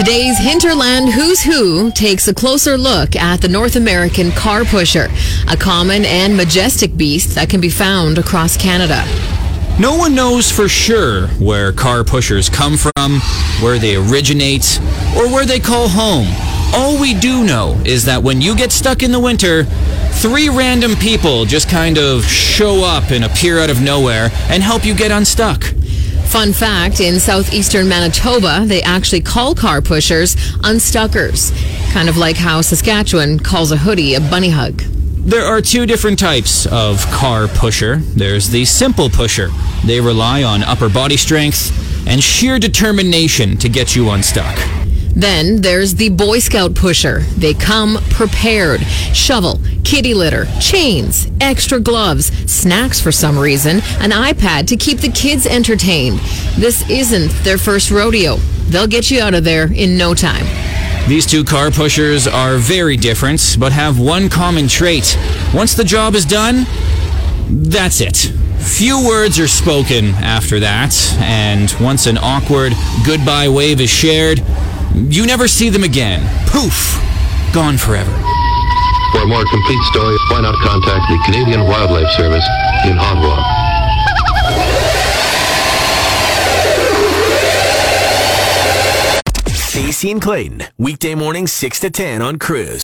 Today's Hinterland Who's Who takes a closer look at the North American car pusher, a common and majestic beast that can be found across Canada. No one knows for sure where car pushers come from, where they originate, or where they call home. All we do know is that when you get stuck in the winter, three random people just kind of show up and appear out of nowhere and help you get unstuck. Fun fact in southeastern Manitoba, they actually call car pushers unstuckers, kind of like how Saskatchewan calls a hoodie a bunny hug. There are two different types of car pusher. There's the simple pusher. They rely on upper body strength and sheer determination to get you unstuck. Then there's the Boy Scout pusher. They come prepared. Shovel, kitty litter, chains, extra gloves, snacks for some reason, an iPad to keep the kids entertained. This isn't their first rodeo. They'll get you out of there in no time. These two car pushers are very different, but have one common trait. Once the job is done, that's it. Few words are spoken after that, and once an awkward goodbye wave is shared, you never see them again. Poof! Gone forever. For a more complete story, why not contact the Canadian Wildlife Service in Ottawa? Stacey and Clayton, weekday morning 6 to 10 on Cruise.